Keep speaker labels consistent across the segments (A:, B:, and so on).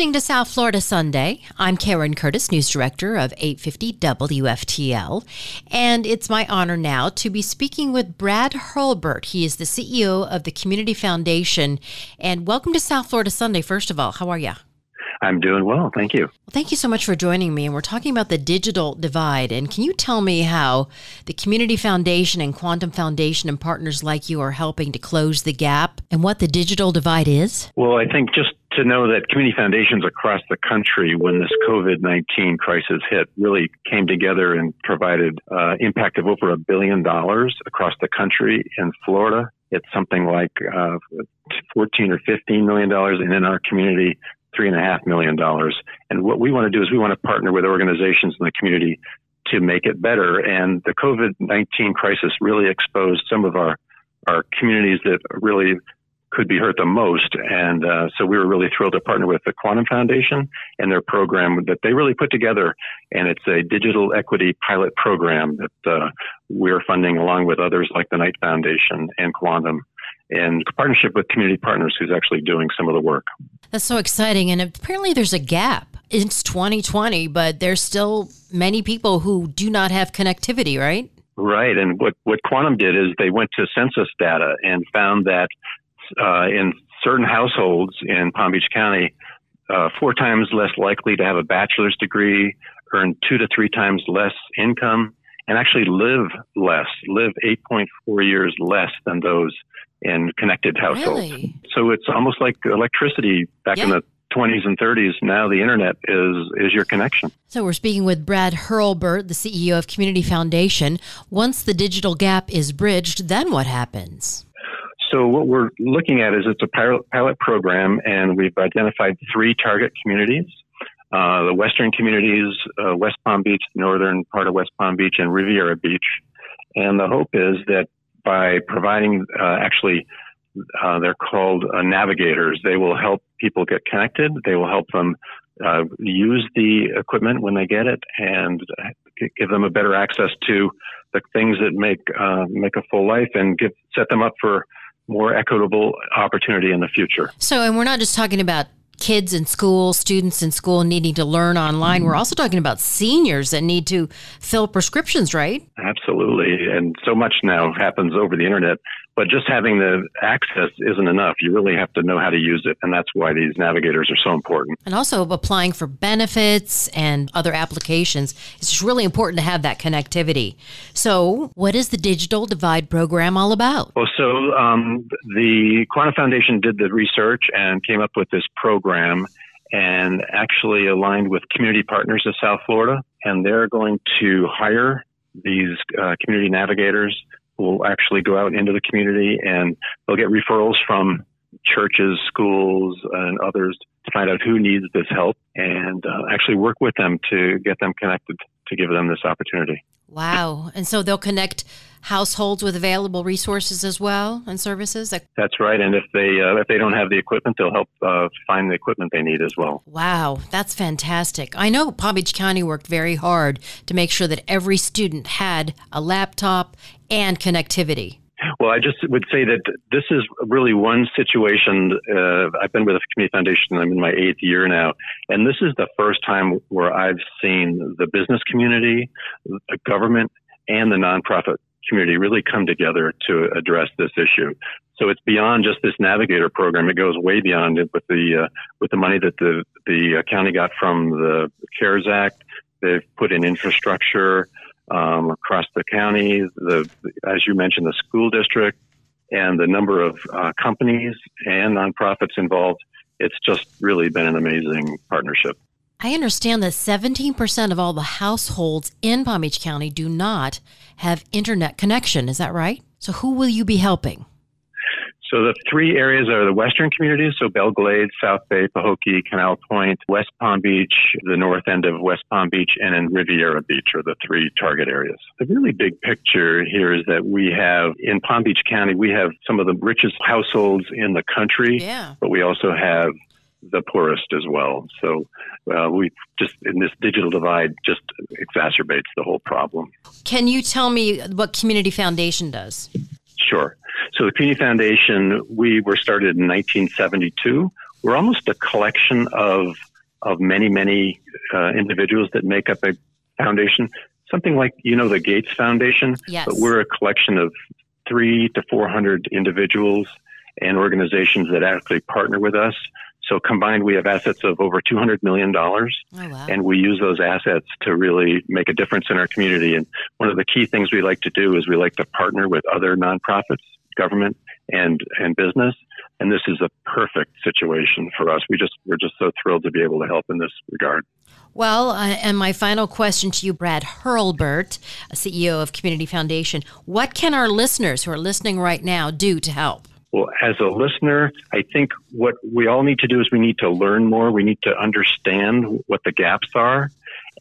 A: listening to South Florida Sunday. I'm Karen Curtis, News Director of 850 WFTL. And it's my honor now to be speaking with Brad Hurlburt. He is the CEO of the Community Foundation. And welcome to South Florida Sunday, first of all. How are you?
B: I'm doing well. Thank you. Well,
A: thank you so much for joining me. And we're talking about the digital divide. And can you tell me how the Community Foundation and Quantum Foundation and partners like you are helping to close the gap and what the digital divide is?
B: Well, I think just to know that community foundations across the country, when this COVID 19 crisis hit, really came together and provided uh, impact of over a billion dollars across the country. In Florida, it's something like uh, 14 or 15 million dollars, and in our community, three and a half million dollars. And what we want to do is we want to partner with organizations in the community to make it better. And the COVID 19 crisis really exposed some of our, our communities that really could be hurt the most. And uh, so we were really thrilled to partner with the Quantum Foundation and their program that they really put together. And it's a digital equity pilot program that uh, we're funding along with others like the Knight Foundation and Quantum And partnership with community partners who's actually doing some of the work.
A: That's so exciting. And apparently there's a gap. It's 2020, but there's still many people who do not have connectivity, right?
B: Right. And what, what Quantum did is they went to census data and found that uh, in certain households in Palm Beach County, uh, four times less likely to have a bachelor's degree, earn two to three times less income, and actually live less, live 8.4 years less than those in connected households.
A: Really?
B: So it's almost like electricity back yeah. in the 20s and 30s. Now the internet is is your connection.
A: So we're speaking with Brad Hurlburt, the CEO of Community Foundation. Once the digital gap is bridged, then what happens?
B: So what we're looking at is it's a pilot, program, and we've identified three target communities. Uh, the western communities, uh, West Palm Beach, the northern part of West Palm Beach, and Riviera Beach. And the hope is that by providing uh, actually uh, they're called uh, navigators. They will help people get connected. They will help them uh, use the equipment when they get it, and give them a better access to the things that make make a full life, and give set them up for more equitable opportunity in the future.
A: So, and we're not just talking about kids in school, students in school needing to learn online. We're also talking about seniors that need to fill prescriptions, right?
B: Absolutely. And so much now happens over the internet. But just having the access isn't enough. You really have to know how to use it. And that's why these navigators are so important.
A: And also applying for benefits and other applications. It's just really important to have that connectivity. So, what is the Digital Divide program all about?
B: Well, so um, the Quantum Foundation did the research and came up with this program and actually aligned with community partners of South Florida. And they're going to hire these uh, community navigators will actually go out into the community and they'll get referrals from churches, schools, and others to find out who needs this help and uh, actually work with them to get them connected to give them this opportunity.
A: Wow. And so they'll connect households with available resources as well and services.
B: That's right. And if they uh, if they don't have the equipment, they'll help uh, find the equipment they need as well.
A: Wow, that's fantastic. I know Palm Beach County worked very hard to make sure that every student had a laptop and connectivity.
B: Well, I just would say that this is really one situation. Uh, I've been with the Community Foundation. I'm in my eighth year now, and this is the first time where I've seen the business community, the government, and the nonprofit community really come together to address this issue. So it's beyond just this navigator program. It goes way beyond it with the uh, with the money that the the county got from the CARES Act. They've put in infrastructure um, across the county. The as you mentioned, the school district and the number of uh, companies and nonprofits involved. It's just really been an amazing partnership.
A: I understand that 17% of all the households in Palm Beach County do not have internet connection. Is that right? So, who will you be helping?
B: So the three areas are the western communities, so Belle Glade, South Bay, Pahokee, Canal Point, West Palm Beach, the north end of West Palm Beach, and in Riviera Beach are the three target areas. The really big picture here is that we have in Palm Beach County, we have some of the richest households in the country,
A: yeah.
B: but we also have the poorest as well. So uh, we just in this digital divide just exacerbates the whole problem.
A: Can you tell me what Community Foundation does?
B: Sure. So the Community Foundation, we were started in 1972 we're almost a collection of of many, many uh, individuals that make up a foundation. Something like, you know, the Gates Foundation,
A: yes.
B: but we're a collection of three to 400 individuals and organizations that actually partner with us. So combined, we have assets of over $200 million. Oh, wow. And we use those assets to really make a difference in our community. And one of the key things we like to do is we like to partner with other nonprofits, government, and, and business. And this is a perfect situation for us. We just, we're just so thrilled to be able to help in this regard.
A: Well, uh, and my final question to you, Brad Hurlburt, CEO of Community Foundation. What can our listeners who are listening right now do to help?
B: Well, as a listener, I think what we all need to do is we need to learn more. We need to understand what the gaps are,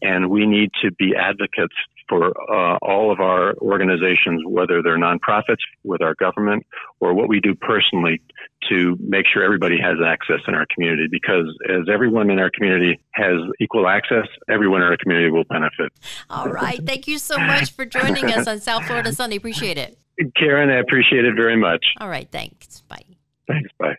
B: and we need to be advocates for uh, all of our organizations, whether they're nonprofits, with our government, or what we do personally to make sure everybody has access in our community. Because as everyone in our community has equal access, everyone in our community will benefit.
A: All right. Thank you so much for joining us on South Florida Sunday. Appreciate it.
B: Karen, I appreciate it very much.
A: All right. Thanks. Bye.
B: Thanks. Bye.